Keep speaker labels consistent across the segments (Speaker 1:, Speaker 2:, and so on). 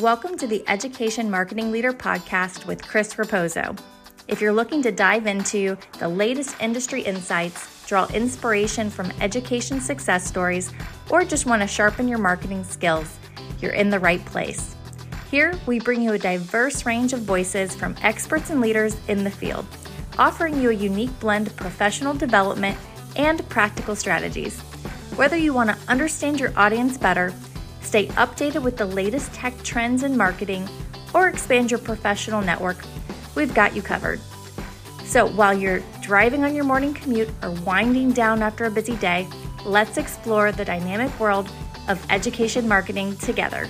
Speaker 1: Welcome to the Education Marketing Leader podcast with Chris Raposo. If you're looking to dive into the latest industry insights, draw inspiration from education success stories, or just want to sharpen your marketing skills, you're in the right place. Here, we bring you a diverse range of voices from experts and leaders in the field, offering you a unique blend of professional development and practical strategies. Whether you want to understand your audience better, stay updated with the latest tech trends in marketing, or expand your professional network, we've got you covered. So while you're driving on your morning commute or winding down after a busy day, let's explore the dynamic world of education marketing together.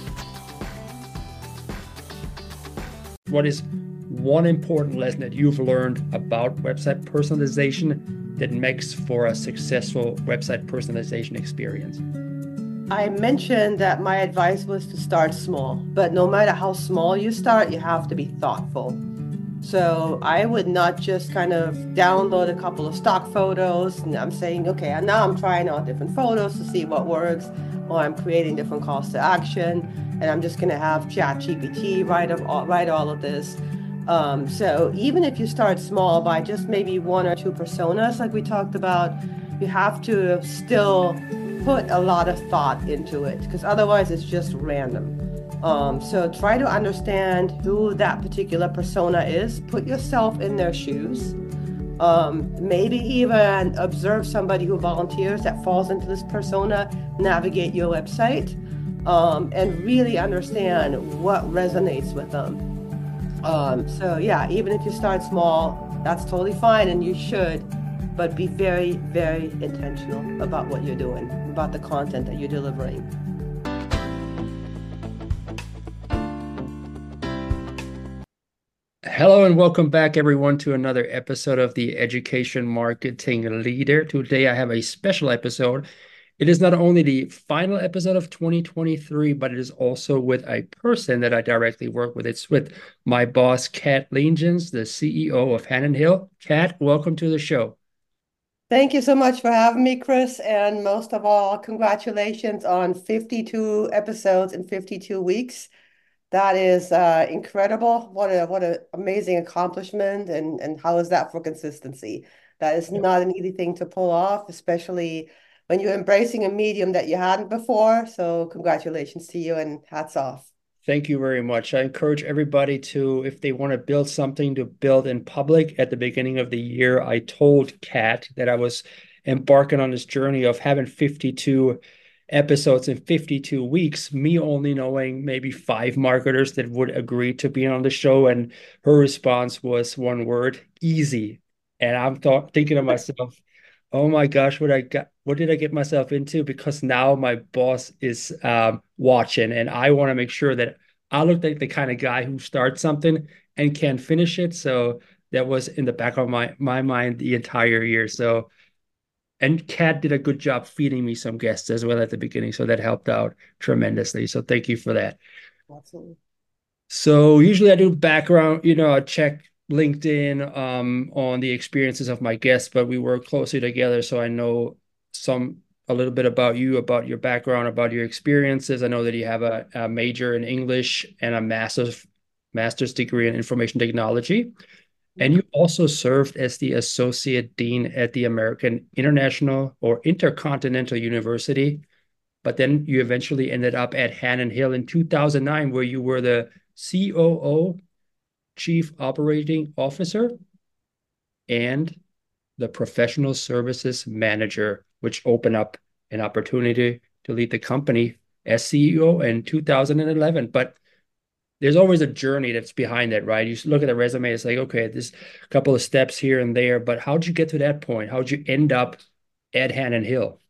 Speaker 2: What is one important lesson that you've learned about website personalization that makes for a successful website personalization experience?
Speaker 3: I mentioned that my advice was to start small, but no matter how small you start, you have to be thoughtful. So I would not just kind of download a couple of stock photos and I'm saying, okay, and now I'm trying out different photos to see what works, or I'm creating different calls to action, and I'm just going to have ChatGPT write of all, write all of this. Um, so even if you start small by just maybe one or two personas, like we talked about, you have to still put a lot of thought into it because otherwise it's just random. Um, so try to understand who that particular persona is. Put yourself in their shoes. Um, maybe even observe somebody who volunteers that falls into this persona, navigate your website, um, and really understand what resonates with them. Um, so, yeah, even if you start small, that's totally fine and you should, but be very, very intentional about what you're doing about the content that you're delivering.
Speaker 2: Hello and welcome back, everyone, to another episode of the Education Marketing Leader. Today, I have a special episode. It is not only the final episode of 2023, but it is also with a person that I directly work with. It's with my boss, Kat Liendgens, the CEO of Hannon Hill. Kat, welcome to the show.
Speaker 3: Thank you so much for having me, Chris. And most of all, congratulations on 52 episodes in 52 weeks. That is uh, incredible. What a what an amazing accomplishment. And and how is that for consistency? That is not an easy thing to pull off, especially when you're embracing a medium that you hadn't before. So congratulations to you and hats off.
Speaker 2: Thank you very much. I encourage everybody to, if they want to build something, to build in public. At the beginning of the year, I told Kat that I was embarking on this journey of having 52 episodes in 52 weeks, me only knowing maybe five marketers that would agree to be on the show. And her response was one word easy. And I'm th- thinking to myself, oh my gosh, what I got, what did I get myself into? Because now my boss is um, watching, and I want to make sure that I look like the kind of guy who starts something and can finish it. So that was in the back of my my mind the entire year. So, and Kat did a good job feeding me some guests as well at the beginning, so that helped out tremendously. So thank you for that.
Speaker 3: Absolutely.
Speaker 2: So usually I do background, you know, I check LinkedIn um, on the experiences of my guests, but we work closely together, so I know some a little bit about you, about your background, about your experiences. I know that you have a, a major in English and a master's master's degree in information technology. And you also served as the associate dean at the American International or Intercontinental University. But then you eventually ended up at Hannon Hill in 2009, where you were the COO Chief Operating Officer and the Professional Services Manager, which opened up an opportunity to lead the company as CEO in 2011. But there's always a journey that's behind it, right? You look at the resume, it's like, okay, there's a couple of steps here and there, but how'd you get to that point? How'd you end up at Hannon Hill?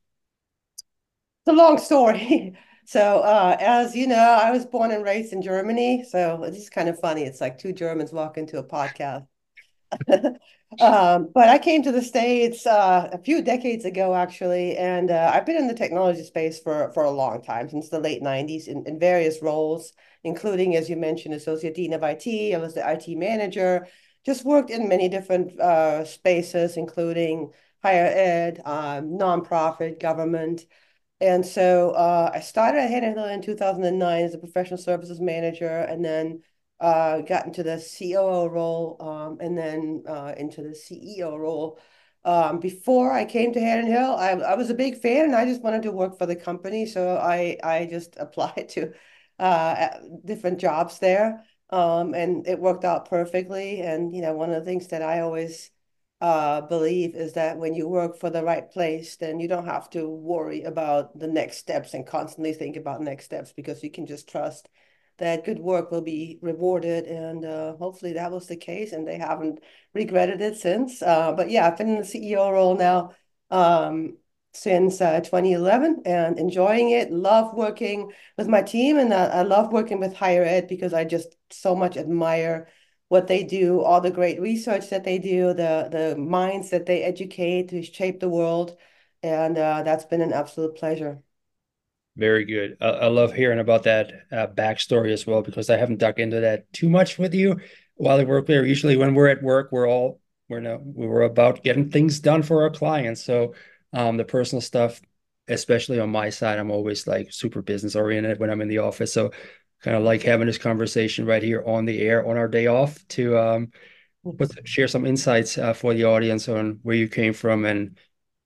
Speaker 3: It's a long story. So, uh, as you know, I was born and raised in Germany. So it's is kind of funny. It's like two Germans walk into a podcast. um, but I came to the States uh, a few decades ago, actually, and uh, I've been in the technology space for for a long time, since the late '90s, in, in various roles, including, as you mentioned, associate dean of IT. I was the IT manager. Just worked in many different uh, spaces, including higher ed, um, nonprofit, government. And so uh, I started at Hannon Hill in 2009 as a professional services manager, and then uh, got into the COO role, um, and then uh, into the CEO role. Um, before I came to Hannon Hill, I, I was a big fan, and I just wanted to work for the company, so I I just applied to uh, different jobs there, um, and it worked out perfectly. And you know, one of the things that I always uh, believe is that when you work for the right place, then you don't have to worry about the next steps and constantly think about next steps because you can just trust that good work will be rewarded. And uh, hopefully that was the case, and they haven't regretted it since. Uh, but yeah, I've been in the CEO role now um, since uh, 2011 and enjoying it. Love working with my team, and I love working with higher ed because I just so much admire what they do, all the great research that they do, the the minds that they educate to shape the world, and uh, that's been an absolute pleasure.
Speaker 2: Very good. I, I love hearing about that uh, backstory as well because I haven't dug into that too much with you while I work there. Usually, when we're at work, we're all we're no we're about getting things done for our clients. So um, the personal stuff, especially on my side, I'm always like super business oriented when I'm in the office. So kind of like having this conversation right here on the air on our day off to um, share some insights uh, for the audience on where you came from and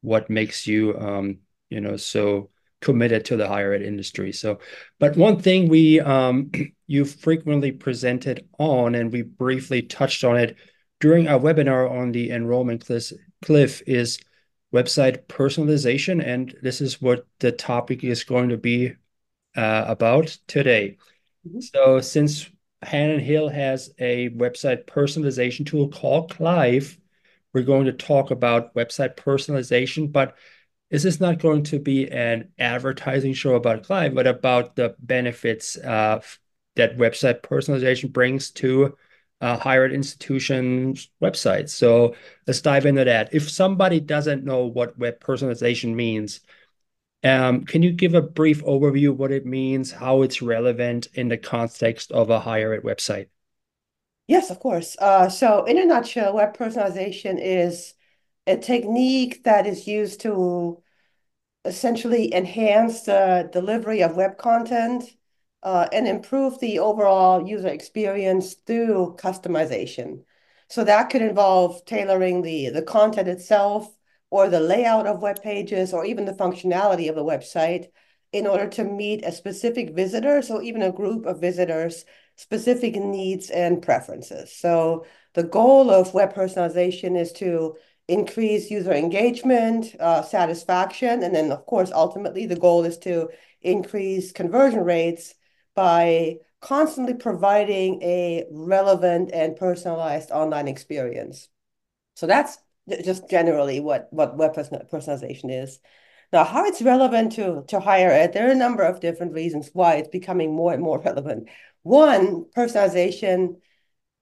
Speaker 2: what makes you, um, you know, so committed to the higher ed industry. So, but one thing we um, you frequently presented on, and we briefly touched on it during our webinar on the enrollment cliff, is website personalization, and this is what the topic is going to be uh, about today. Mm-hmm. So since Hannon Hill has a website personalization tool called Clive, we're going to talk about website personalization, but this is not going to be an advertising show about Clive, but about the benefits uh, that website personalization brings to uh, higher ed institutions' websites. So let's dive into that. If somebody doesn't know what web personalization means, can you give a brief overview of what it means, how it's relevant in the context of a higher ed website?
Speaker 3: Yes, of course. Uh, so, in a nutshell, web personalization is a technique that is used to essentially enhance the delivery of web content uh, and improve the overall user experience through customization. So that could involve tailoring the, the content itself, or the layout of web pages or even the functionality of the website in order to meet a specific visitor, so even a group of visitors, specific needs and preferences. So the goal of web personalization is to increase user engagement, uh, satisfaction, and then of course, ultimately the goal is to increase conversion rates by constantly providing a relevant and personalized online experience. So that's just generally what what web personalization is. Now, how it's relevant to to higher ed, there are a number of different reasons why it's becoming more and more relevant. One, personalization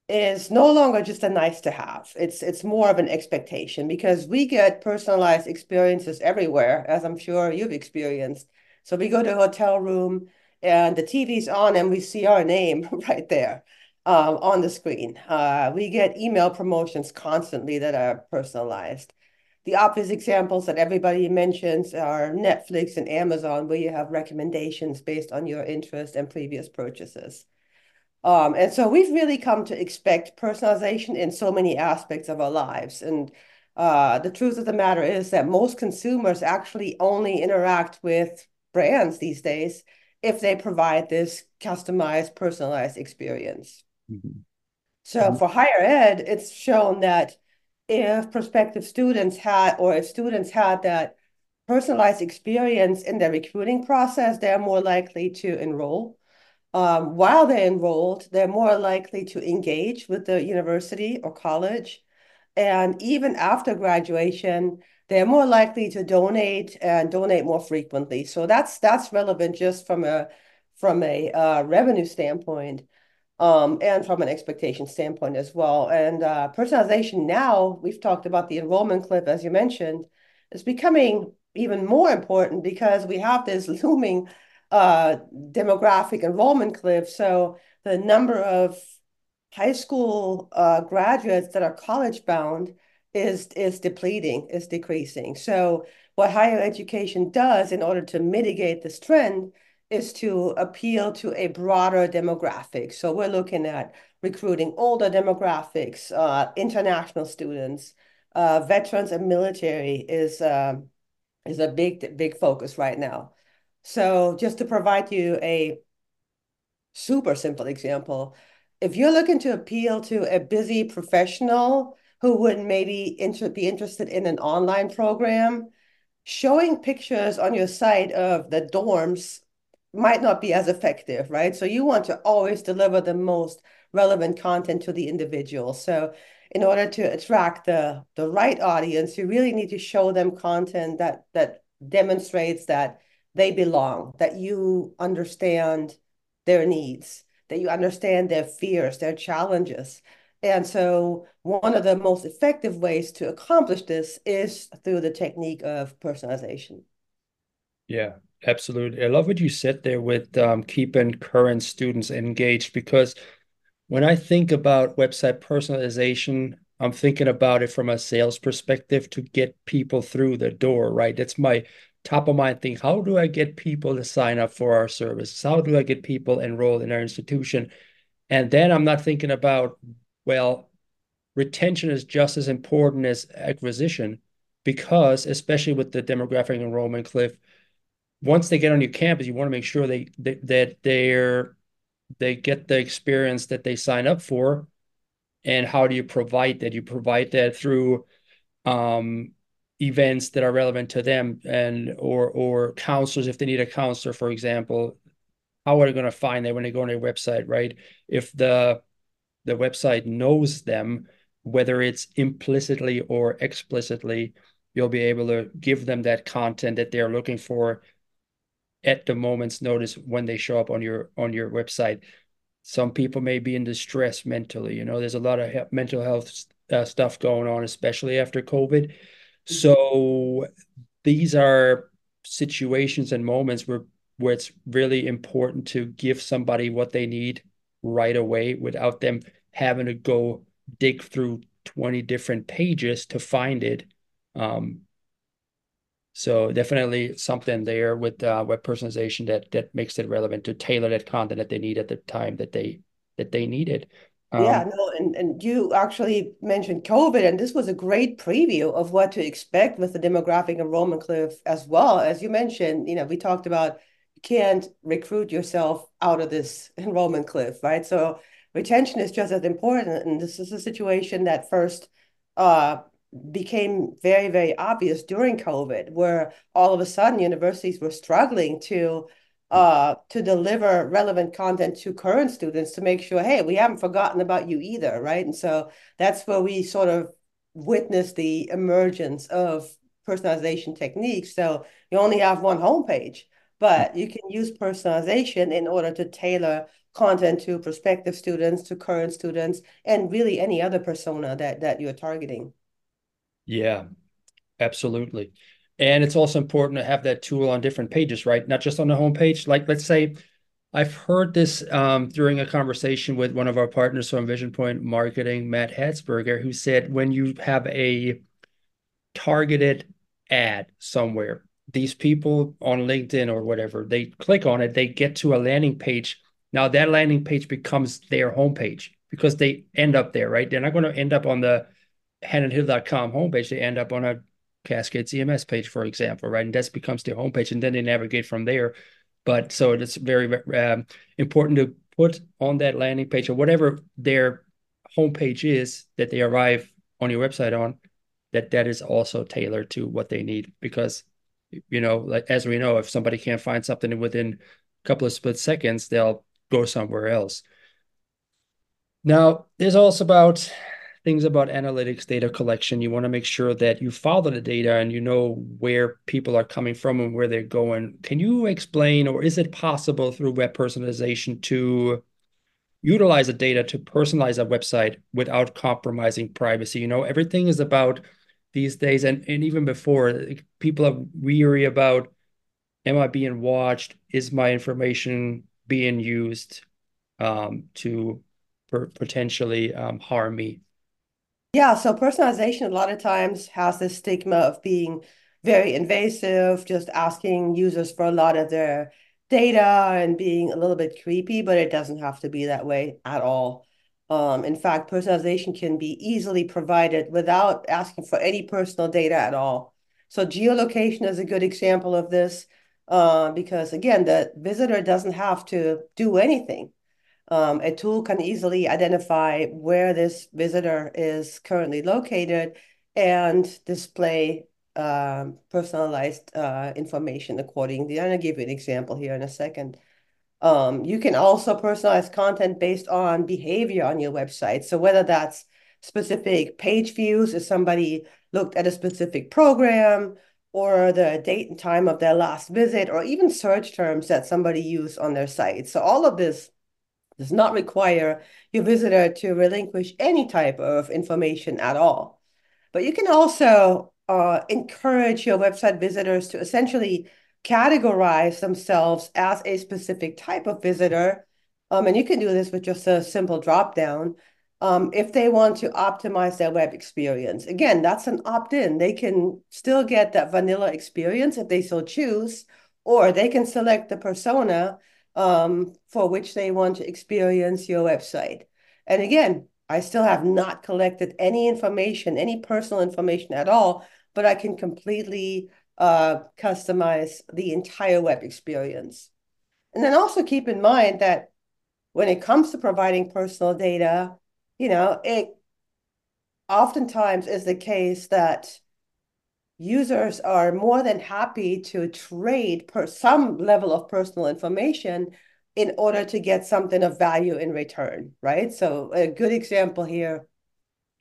Speaker 3: is no longer just a nice to have. It's it's more of an expectation because we get personalized experiences everywhere, as I'm sure you've experienced. So we go to a hotel room and the TV's on and we see our name right there um, on the screen. Uh, we get email promotions constantly that are personalized. The obvious examples that everybody mentions are Netflix and Amazon, where you have recommendations based on your interest and previous purchases. Um, and so we've really come to expect personalization in so many aspects of our lives. And uh, the truth of the matter is that most consumers actually only interact with brands these days if they provide this customized, personalized experience. Mm-hmm. So mm-hmm. for higher ed, it's shown that if prospective students had, or if students had that personalized experience in their recruiting process, they're more likely to enroll. Um, while they're enrolled, they're more likely to engage with the university or college. And even after graduation, they're more likely to donate and donate more frequently. So that's that's relevant just from a from a uh, revenue standpoint um, and from an expectation standpoint as well. And uh, personalization now, we've talked about the enrollment cliff, as you mentioned, is becoming even more important because we have this looming uh, demographic enrollment cliff. So the number of high school uh, graduates that are college bound is is depleting, is decreasing. So what higher education does in order to mitigate this trend is to appeal to a broader demographic. So we're looking at recruiting older demographics, uh, international students, uh, veterans and military is uh, is a big big focus right now. So just to provide you a super simple example, if you're looking to appeal to a busy professional who would maybe inter be interested in an online program, showing pictures on your site of the dorms might not be as effective, right? So you want to always deliver the most relevant content to the individual. So in order to attract the the right audience, you really need to show them content that that demonstrates that they belong, that you understand their needs, that you understand their fears, their challenges. And so one of the most effective ways to accomplish this is through the technique of personalization.
Speaker 2: Yeah, absolutely. I love what you said there with um, keeping current students engaged because when I think about website personalization, I'm thinking about it from a sales perspective to get people through the door, right? That's my top of mind thing. How do I get people to sign up for our service? How do I get people enrolled in our institution? And then I'm not thinking about, well, retention is just as important as acquisition because, especially with the demographic enrollment cliff, once they get on your campus, you want to make sure they, they that they're they get the experience that they sign up for. And how do you provide that? You provide that through um, events that are relevant to them and or or counselors if they need a counselor for example. How are they going to find that when they go on their website right? If the the website knows them whether it's implicitly or explicitly you'll be able to give them that content that they're looking for at the moment's notice when they show up on your on your website. Some people may be in distress mentally you know there's a lot of he- mental health uh, stuff going on especially after covid. Mm-hmm. so these are situations and moments where where it's really important to give somebody what they need right away without them having to go dig through 20 different pages to find it. Um, so definitely something there with uh, web personalization that that makes it relevant to tailor that content that they need at the time that they that they need it.
Speaker 3: Um, yeah, no, and, and you actually mentioned COVID, and this was a great preview of what to expect with the demographic enrollment cliff as well. As you mentioned, you know, we talked about you can't recruit yourself out of this enrollment cliff, right? So retention is just as important. And this is a situation that first uh, became very, very obvious during COVID, where all of a sudden universities were struggling to uh, to deliver relevant content to current students to make sure, hey, we haven't forgotten about you either, right? And so that's where we sort of witnessed the emergence of personalization techniques. So you only have one homepage, but you can use personalization in order to tailor content to prospective students, to current students, and really any other persona that that you're targeting.
Speaker 2: Yeah, absolutely. And it's also important to have that tool on different pages, right? Not just on the homepage. Like, let's say I've heard this um, during a conversation with one of our partners from Vision Point Marketing, Matt Hatzberger, who said when you have a targeted ad somewhere, these people on LinkedIn or whatever, they click on it, they get to a landing page. Now that landing page becomes their homepage because they end up there, right? They're not going to end up on the hannonhill.com homepage, they end up on a Cascade CMS page, for example, right? And that becomes their homepage, and then they navigate from there. But so it's very um, important to put on that landing page or whatever their homepage is that they arrive on your website on, that that is also tailored to what they need. Because you know, like as we know, if somebody can't find something within a couple of split seconds, they'll go somewhere else. Now, there's also about things about analytics data collection. You want to make sure that you follow the data and you know where people are coming from and where they're going. Can you explain, or is it possible through web personalization to utilize the data to personalize a website without compromising privacy? You know, everything is about these days, and, and even before, people are weary about am I being watched? Is my information being used um, to per- potentially um, harm me?
Speaker 3: Yeah, so personalization a lot of times has this stigma of being very invasive, just asking users for a lot of their data and being a little bit creepy, but it doesn't have to be that way at all. Um, in fact, personalization can be easily provided without asking for any personal data at all. So geolocation is a good example of this uh, because again, the visitor doesn't have to do anything. Um, a tool can easily identify where this visitor is currently located and display um, personalized uh, information accordingly. I'm going to give you an example here in a second. Um, you can also personalize content based on behavior on your website. So whether that's specific page views, if somebody looked at a specific program, or the date and time of their last visit, or even search terms that somebody used on their site. So all of this does not require your visitor to relinquish any type of information at all. But you can also uh, encourage your website visitors to essentially categorize themselves as a specific type of visitor. Um, and you can do this with just a simple drop down. Um, if they want to optimize their web experience. Again, that's an opt-in. They can still get that vanilla experience if they so choose, or they can select the persona um, for which they want to experience your website. And again, I still have not collected any information, any personal information at all, but I can completely uh, customize the entire web experience. And then also keep in mind that when it comes to providing personal data, you know, it oftentimes is the case that users are more than happy to trade per some level of personal information in order to get something of value in return, right? So a good example here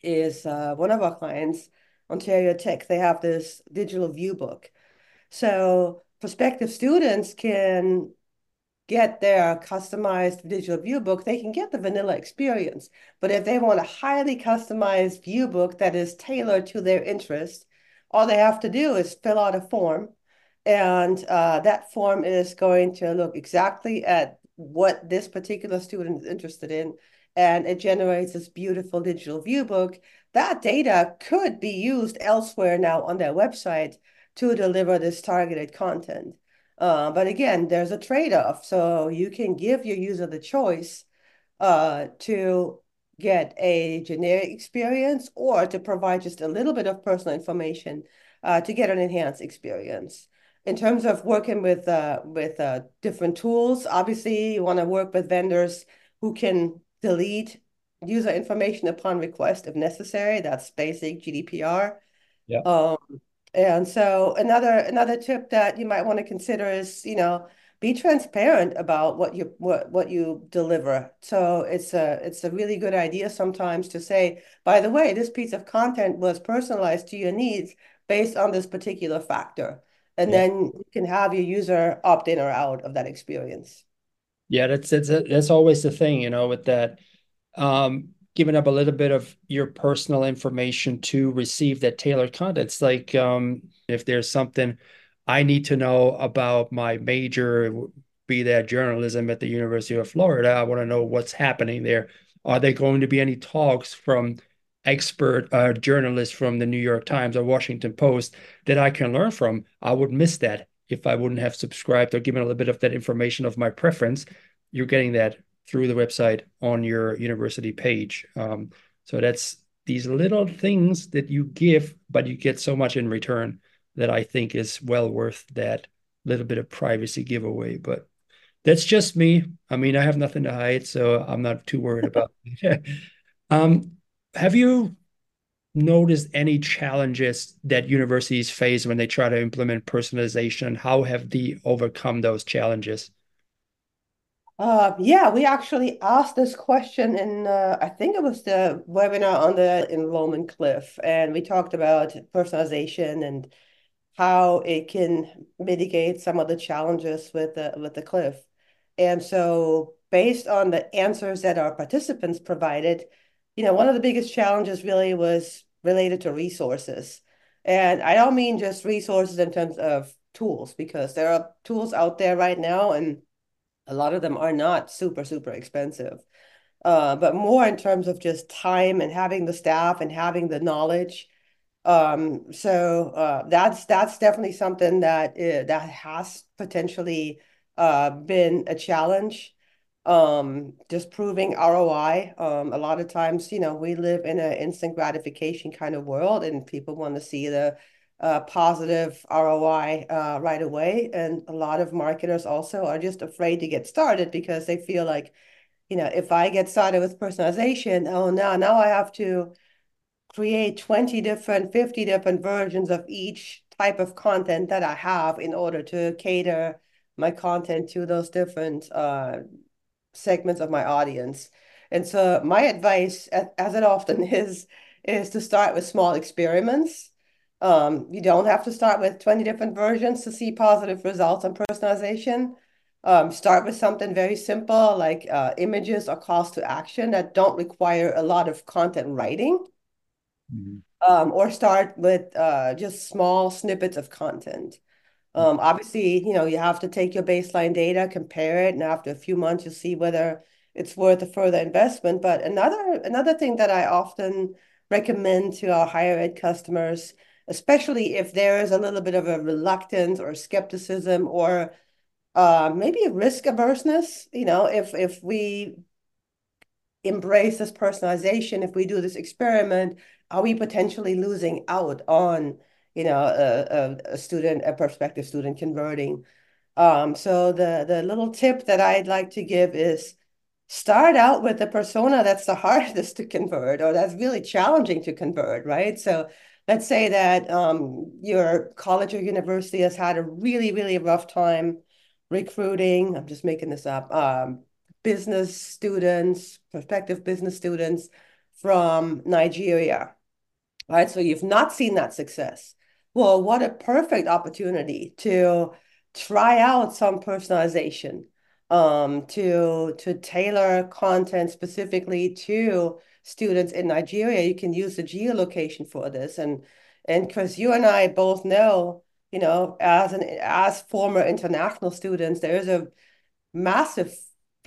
Speaker 3: is uh, one of our clients, Ontario Tech. They have this digital view book. So prospective students can get their customized digital view book, they can get the vanilla experience. But if they want a highly customized view book that is tailored to their interest, all they have to do is fill out a form. And uh, that form is going to look exactly at what this particular student is interested in. And it generates this beautiful digital view book. That data could be used elsewhere now on their website to deliver this targeted content. Uh, but again, there's a trade-off. So you can give your user the choice uh, to get a generic experience or to provide just a little bit of personal information uh, to get an enhanced experience. In terms of working with uh, with uh, different tools, obviously you want to work with vendors who can delete user information upon request if necessary. That's basic GDPR.
Speaker 2: Yeah.
Speaker 3: Um, and so another another tip that you might want to consider is, you know, be transparent about what you what what you deliver. So it's a it's a really good idea sometimes to say, by the way, this piece of content was personalized to your needs based on this particular factor. And yeah. then you can have your user opt in or out of that experience.
Speaker 2: Yeah, that's that's that's always the thing, you know, with that um giving up a little bit of your personal information to receive that tailored content. It's like um, if there's something I need to know about my major, be that journalism at the University of Florida, I want to know what's happening there. Are there going to be any talks from expert uh, journalists from the New York Times or Washington Post that I can learn from? I would miss that if I wouldn't have subscribed or given a little bit of that information of my preference. You're getting that through the website on your university page. Um, so that's these little things that you give, but you get so much in return that I think is well worth that little bit of privacy giveaway. But that's just me. I mean, I have nothing to hide, so I'm not too worried about it. um, have you noticed any challenges that universities face when they try to implement personalization? How have they overcome those challenges?
Speaker 3: Uh, yeah, we actually asked this question in, uh, I think it was the webinar on the enrollment cliff, and we talked about personalization and how it can mitigate some of the challenges with the with the cliff. And so, based on the answers that our participants provided, you know, one of the biggest challenges really was related to resources. And I don't mean just resources in terms of tools, because there are tools out there right now, and a lot of them are not super, super expensive. Uh, but more in terms of just time and having the staff and having the knowledge so uh, that's that's definitely something that uh, that has potentially uh, been a challenge. Um, just proving ROI. Um, a lot of times, you know, we live in an instant gratification kind of world, and people want to see the positive ROI right away. And a lot of marketers also are just afraid to get started because they feel like, you know, if I get started with personalization, oh, now I have to create 20 different, 50 different versions of each type of content that I have in order to cater my content to those different uh, segments of my audience. And so my advice, as it often is, is to start with small experiments. Um, you don't have to start with 20 different versions to see positive results on personalization. Um, start with something very simple like uh, images or calls to action that don't require a lot of content writing. Mm-hmm. Um, or start with uh, just small snippets of content. Um, obviously, you know, you have to take your baseline data, compare it, and after a few months, you'll see whether it's worth a further investment. But another another thing that I often recommend to our higher ed customers, especially if there is a little bit of a reluctance or skepticism or uh, maybe a risk averseness, you know, if if we embrace this personalization, if we do this experiment, are we potentially losing out on you know a, a, student a prospective student converting? Um, so the the little tip that I'd like to give is start out with the persona that's the hardest to convert or that's really challenging to convert right? So let's say that um, your college or university has had a really really rough time recruiting. I'm just making this up. Um, business students prospective business students from nigeria right? So you've not seen that success. Well, what a perfect opportunity to try out some personalization, um, to to tailor content specifically to students in Nigeria. You can use the geolocation for this, and and because you and I both know, you know, as an as former international students, there is a massive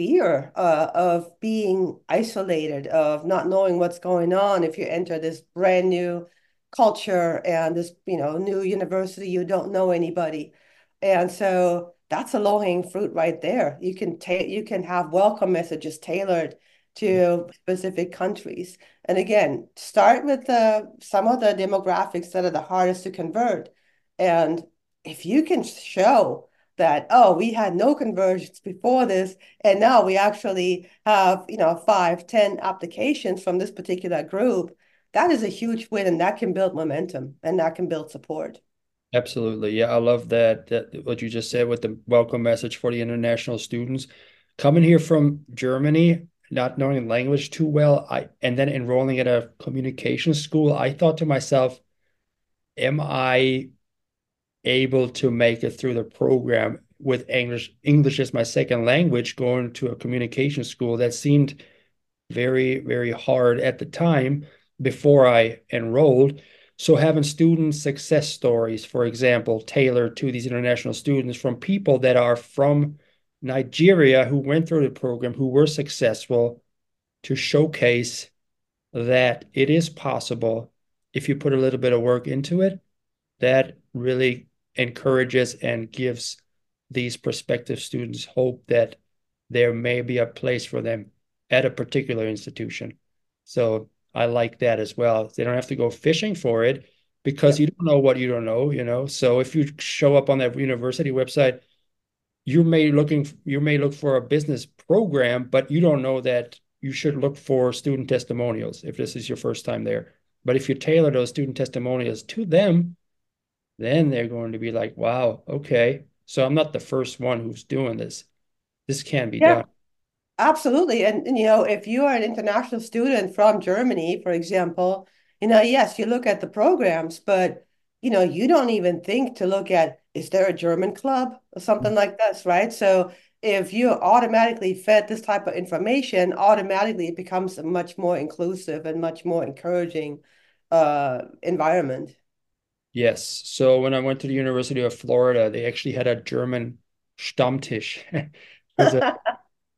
Speaker 3: fear uh, of being isolated, of not knowing what's going on. If you enter this brand new culture and this, you know, new university, you don't know anybody. And so that's a low-hanging fruit right there. You can take you can have welcome messages tailored to specific countries. And again, start with the some of the demographics that are the hardest to convert. And if you can show that oh we had no conversions before this and now we actually have you know five ten applications from this particular group. That is a huge win and that can build momentum and that can build support.
Speaker 2: Absolutely. Yeah i love that, that what you just said with the welcome message for the international students. Coming here from germany not knowing language too well i and then enrolling at a communication school i thought to myself am i able to make it through the program with English English as my second language going to a communication school that seemed very very hard at the time before I enrolled. So having student success stories for example tailored to these international students from people that are from Nigeria who went through the program who were successful to showcase that it is possible if you put a little bit of work into it that really encourages and gives these prospective students hope that there may be a place for them at a particular institution. So I like that as well. They don't have to go fishing for it because you don't know what you don't know, you know. So if you show up on that university website, you may looking you may look for a business program, but you don't know that you should look for student testimonials if this is your first time there. But if you tailor those student testimonials to them, then they're going to be like, wow, okay. So I'm not the first one who's doing this. This can be yeah, done.
Speaker 3: Absolutely. And, and, you know, if you are an international student from Germany, for example, you know, yes, you look at the programs, but, you know, you don't even think to look at is there a German club or something like this, right? So if you automatically fed this type of information, automatically it becomes a much more inclusive and much more encouraging uh, environment.
Speaker 2: Yes. So when I went to the University of Florida, they actually had a German Stammtisch. a,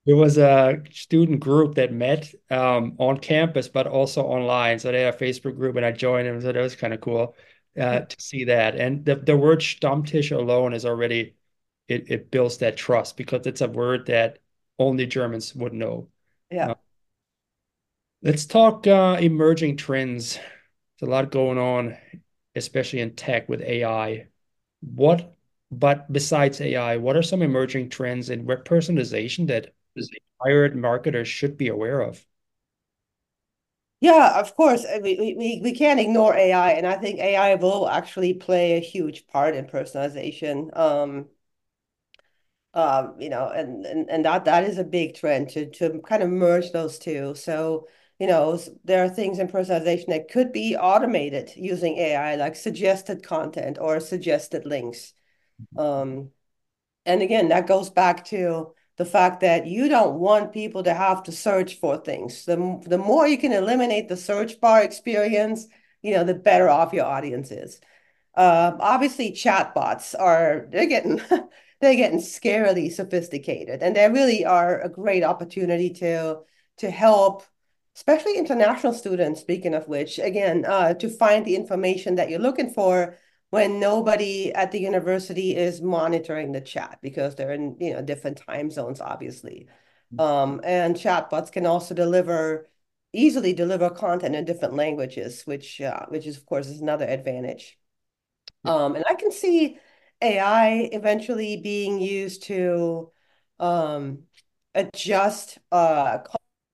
Speaker 2: There was a student group that met um, on campus, but also online. So they had a Facebook group, and I joined them. So that was kind of cool uh, to see that. And the, the word Stammtisch alone is already it, it builds that trust because it's a word that only Germans would know.
Speaker 3: Yeah.
Speaker 2: Uh, let's talk uh, emerging trends. There's a lot going on, especially in tech with AI. What, but besides AI, what are some emerging trends in web personalization that higher ed marketers should be aware of?
Speaker 3: Yeah, of course. We, we, we can't ignore AI, and I think AI will actually play a huge part in personalization. Um, um, you know, and, and and that that is a big trend to to kind of merge those two. So, you know, there are things in personalization that could be automated using AI, like suggested content or suggested links. Um, and again, that goes back to the fact that you don't want people to have to search for things. The, the more you can eliminate the search bar experience, you know, the better off your audience is. Uh, obviously, chatbots are they're getting they're getting scarily sophisticated, and they really are a great opportunity to to help, especially international students. Speaking of which, again, uh, to find the information that you're looking for when nobody at the university is monitoring the chat because they're in you know different time zones obviously um, and chatbots can also deliver easily deliver content in different languages which uh, which is of course is another advantage um, and i can see ai eventually being used to um, adjust uh,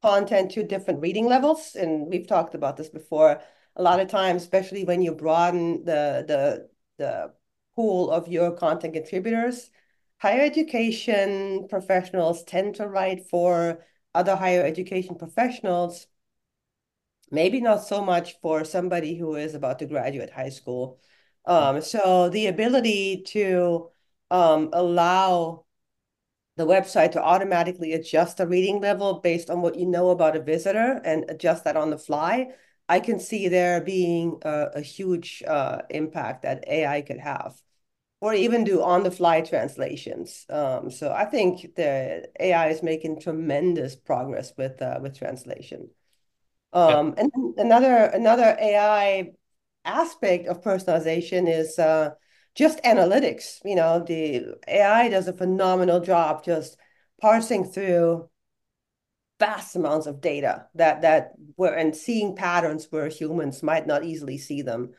Speaker 3: content to different reading levels and we've talked about this before a lot of times, especially when you broaden the the the pool of your content contributors, higher education professionals tend to write for other higher education professionals, maybe not so much for somebody who is about to graduate high school. Um, so the ability to um, allow the website to automatically adjust the reading level based on what you know about a visitor and adjust that on the fly I can see there being a, a huge uh, impact that AI could have, or even do on-the-fly translations. Um, so I think the AI is making tremendous progress with uh, with translation. Um, yeah. And another another AI aspect of personalization is uh, just analytics. You know, the AI does a phenomenal job just parsing through vast amounts of data that that were and seeing patterns where humans might not easily see them.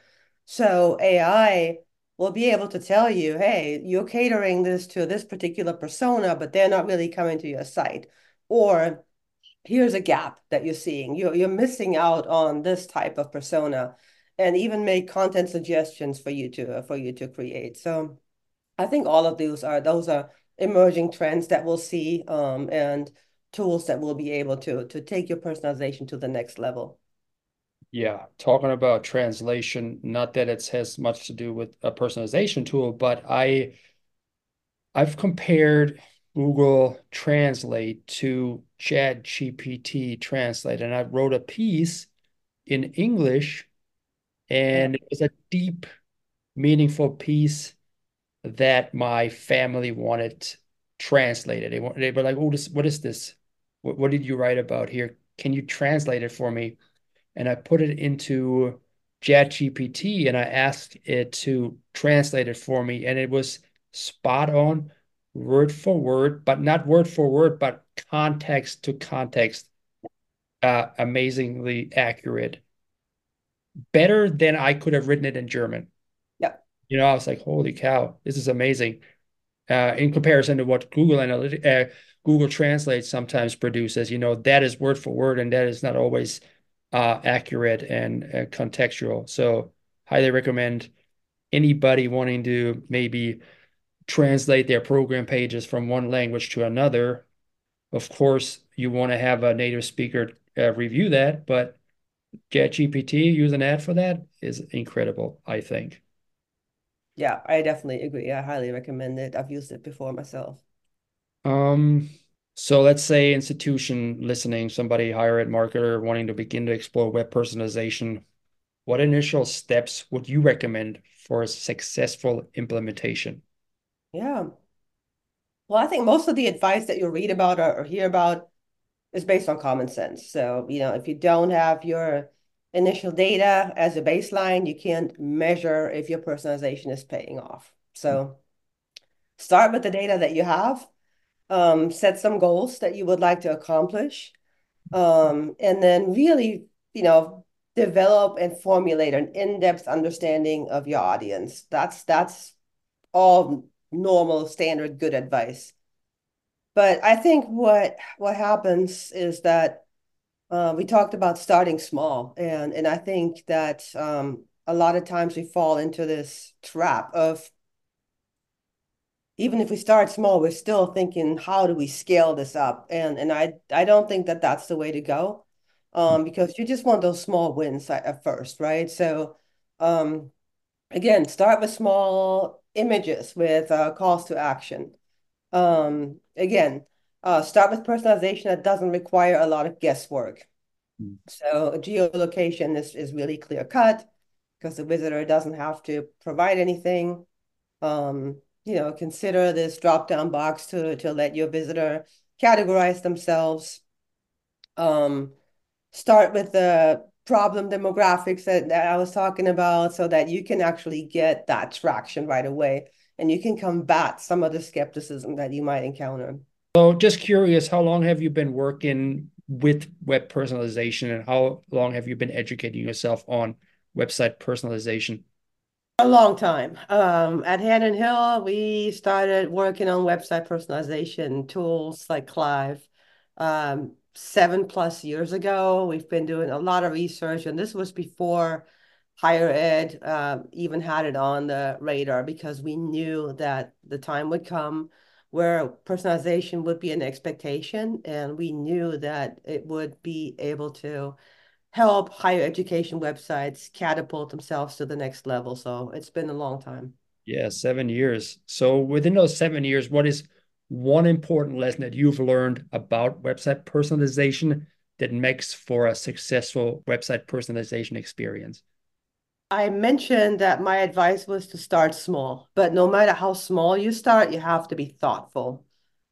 Speaker 3: So AI will be able to tell you, hey, you're catering this to this particular persona, but they're not really coming to your site. Or here's a gap that you're seeing. You're, you're missing out on this type of persona and even make content suggestions for you to for you to create. So I think all of those are those are emerging trends that we'll see um, and tools that will be able to to take your personalization to the next level.
Speaker 2: Yeah, talking about translation, not that it has much to do with a personalization tool, but I I've compared Google Translate to Chat GPT Translate, and I wrote a piece in English, and it was a deep, meaningful piece that my family wanted translated. They, they were like, "Oh, this, what is this? what, what did you write about here? Can you translate it for me? And I put it into ChatGPT and I asked it to translate it for me. And it was spot on, word for word, but not word for word, but context to context. Uh, amazingly accurate. Better than I could have written it in German.
Speaker 3: Yeah.
Speaker 2: You know, I was like, holy cow, this is amazing. Uh, in comparison to what Google Analytics, uh, Google Translate sometimes produces. You know, that is word for word, and that is not always uh, accurate and uh, contextual. So, highly recommend anybody wanting to maybe translate their program pages from one language to another. Of course, you want to have a native speaker uh, review that, but ChatGPT use an ad for that is incredible, I think.
Speaker 3: Yeah, I definitely agree. I highly recommend it. I've used it before myself.
Speaker 2: Um, so let's say institution listening, somebody higher ed marketer wanting to begin to explore web personalization. What initial steps would you recommend for a successful implementation?
Speaker 3: Yeah. Well, I think most of the advice that you read about or, or hear about is based on common sense. So, you know, if you don't have your initial data as a baseline, you can't measure if your personalization is paying off. So start with the data that you have, um, set some goals that you would like to accomplish, um, and then really, you know, develop and formulate an in-depth understanding of your audience. That's that's all normal, standard, good advice. But I think what what happens is that uh, we talked about starting small, and and I think that um, a lot of times we fall into this trap of even if we start small, we're still thinking, how do we scale this up? And and I I don't think that that's the way to go, um, because you just want those small wins at, at first, right? So, um, again, start with small images with uh, calls to action. Um, again, uh, start with personalization that doesn't require a lot of guesswork. Mm. So geolocation is, is really clear cut because the visitor doesn't have to provide anything. Um, you know, consider this drop down box to, to let your visitor categorize themselves. Um, start with the problem demographics that, that I was talking about so that you can actually get that traction right away and you can combat some of the skepticism that you might encounter.
Speaker 2: So, just curious, how long have you been working with web personalization and how long have you been educating yourself on website personalization?
Speaker 3: A long time. Um, at Hannon Hill, we started working on website personalization tools like Clive um, seven plus years ago. We've been doing a lot of research, and this was before higher ed uh, even had it on the radar because we knew that the time would come where personalization would be an expectation, and we knew that it would be able to help higher education websites catapult themselves to the next level. So it's been a long time.
Speaker 2: Yeah, seven years. So within those seven years, what is one important lesson that you've learned about website personalization that makes for a successful website personalization experience?
Speaker 3: I mentioned that my advice was to start small, but no matter how small you start, you have to be thoughtful.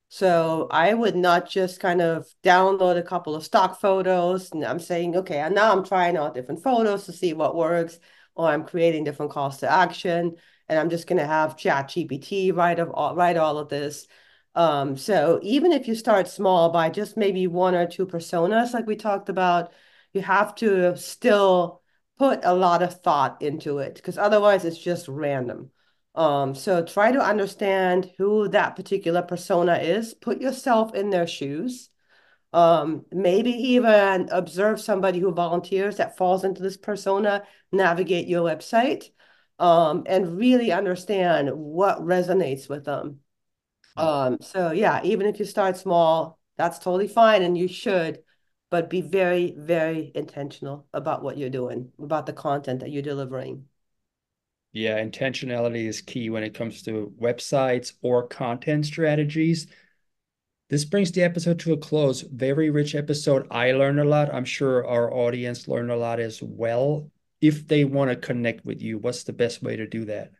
Speaker 3: So I would not just kind of download a couple of stock photos and I'm saying, okay, and now I'm trying out different photos to see what works, or I'm creating different calls to action, and I'm just going to have Chat GPT write of all, write all of this. Um, so even if you start small by just maybe one or two personas, like we talked about, you have to still put a lot of thought into it because otherwise it's just random. Um, so try to understand who that particular persona is. Put yourself in their shoes. Um, maybe even observe somebody who volunteers that falls into this persona, navigate your website, um, and really understand what resonates with them. Um, so yeah, even if you start small, that's totally fine and you should but be very, very intentional about what you're doing, about the content that you're delivering.
Speaker 2: Yeah, intentionality is key when it comes to websites or content strategies. This brings the episode to a close. Very rich episode. I learned a lot. I'm sure our audience learned a lot as well. If they want to connect with you, what's the best way to do that?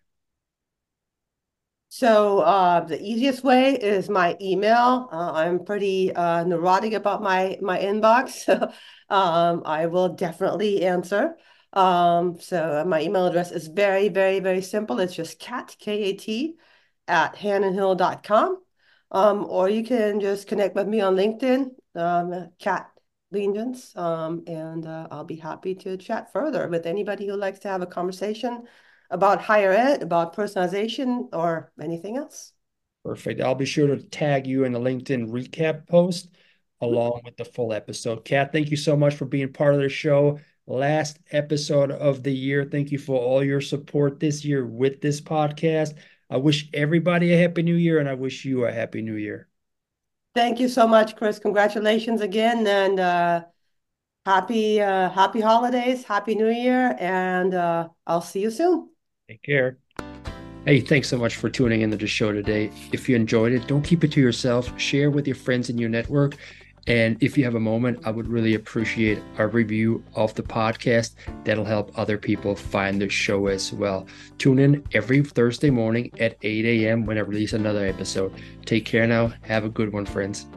Speaker 3: So uh, the easiest way is my email. Uh, I'm pretty uh, neurotic about my my inbox, so um, I will definitely answer. Um, so my email address is very, very, very simple. It's just kat, K-A-T, at hannonhill.com. Um, or you can just connect with me on LinkedIn, um, Kat Liendgens, um, and uh, I'll be happy to chat further with anybody who likes to have a conversation about higher ed, about personalization, or anything else.
Speaker 2: Perfect. I'll be sure to tag you in the LinkedIn recap post along with the full episode. Kat, thank you so much for being part of the show. Last episode of the year. Thank you for all your support this year with this podcast. I wish everybody a happy new year and I wish you a happy new year.
Speaker 3: Thank you so much, Chris. Congratulations again. And uh, happy uh, happy holidays, happy new year, and uh, I'll see you soon.
Speaker 2: Take care. Hey, thanks so much for tuning into the show today. If you enjoyed it, don't keep it to yourself. Share with your friends in your network And if you have a moment, I would really appreciate a review of the podcast. That'll help other people find the show as well. Tune in every Thursday morning at 8 a.m. when I release another episode. Take care now. Have a good one, friends.